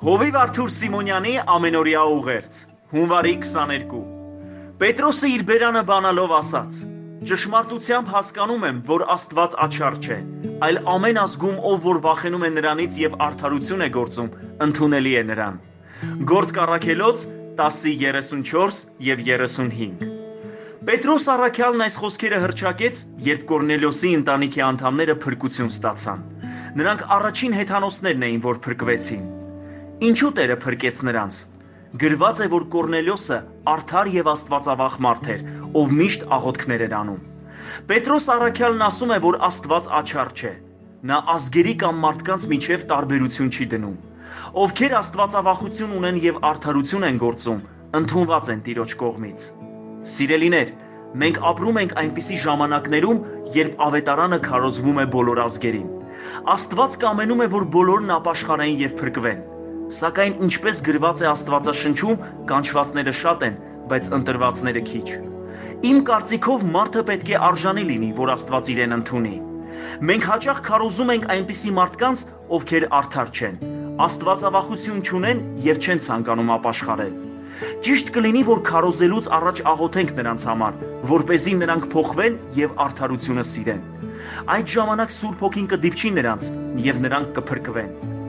Հովիվ Արթուր Սիմոնյանի ամենօրյա ուղերձ Հունվարի 22 Պետրոսը իր բերանը բանալով ասաց. Ճշմարտությամբ հասկանում եմ, որ Աստված աչար չէ, այլ ամեն ազգում, ով որ վախենում է նրանից եւ արդարություն է գործում, ընդունելի է նրան։ Գործ կառակելոց 10:34 եւ 35 Պետրոս առաքյալն այս խոսքերը հրճակեց, երբ Կորնելիոսի ընտանիքի անդամները փրկություն ստացան։ Նրանք առաջին հեթանոսներն էին, որ փրկվեցին։ Ինչու Տերը փրկեց նրանց։ Գրված է, որ Կորնելիոսը արդար եւ Աստվածավախ մարդ էր, ով միշտ աղոթքներ էր անում։ Պետրոս առաքյալն ասում է, որ Աստված աչար չէ։ Նա ազգերի կամ մարդկանց միջև տարբերություն չի դնում։ Ովքեր Աստվածավախություն ունեն եւ արդարություն են գործում, ընդունված են Տիրոջ կողմից։ Սիրելիներ, մենք ապրում ենք այնպիսի ժամանակներում, երբ ավետարանը քարոզվում է բոլոր ազգերին։ Աստված կամենում է, որ բոլորն ապաշխարեն եւ փրկվեն։ Սակայն ինչպես գրված է Աստվածաշնչում, կանչվածները շատ են, բայց ընտրվածները քիչ։ Իմ կարծիքով մարդը պետք է արժանի լինի, որ Աստված իրեն ընդունի։ Մենք հաճախ քարոզում ենք այնպիսի մարդկանց, ովքեր արդար չեն, Աստվածավախություն չունեն եւ չեն ցանկանում ապաշխարել։ Ճիշտ կլինի, որ քարոզելուց առաջ աղոթենք նրանց համար, որ เป զի նրանք փոխվեն եւ արդարությունը սիրեն։ Այդ ժամանակ Սուրբ Հոգին կդիպչի նրանց եւ նրանք կփրկվեն։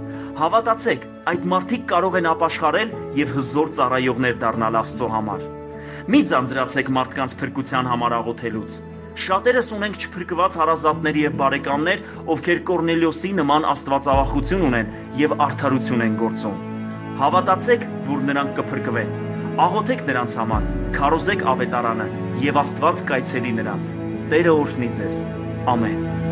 Հավատացեք, այդ մարդիկ կարող են ապաշխարել եւ հզոր ծառայողներ դառնալ Աստծո համար։ Մի ձանձրացեք մարդկանց փրկության համար աղոթելուց։ Շատերս ունենք չփրկված հարազատներ եւ բարեկամներ, ովքեր Կորնելիոսի նման աստվածավախություն ունեն եւ արդարություն են գործում։ Հավատացեք, որ նրանք կփրկվեն։ Աղոթեք նրանց համար, քարոզեք ավետարանը եւ Աստված կայցելի նրանց։ Տերը օրհնի ձեզ։ Ամեն։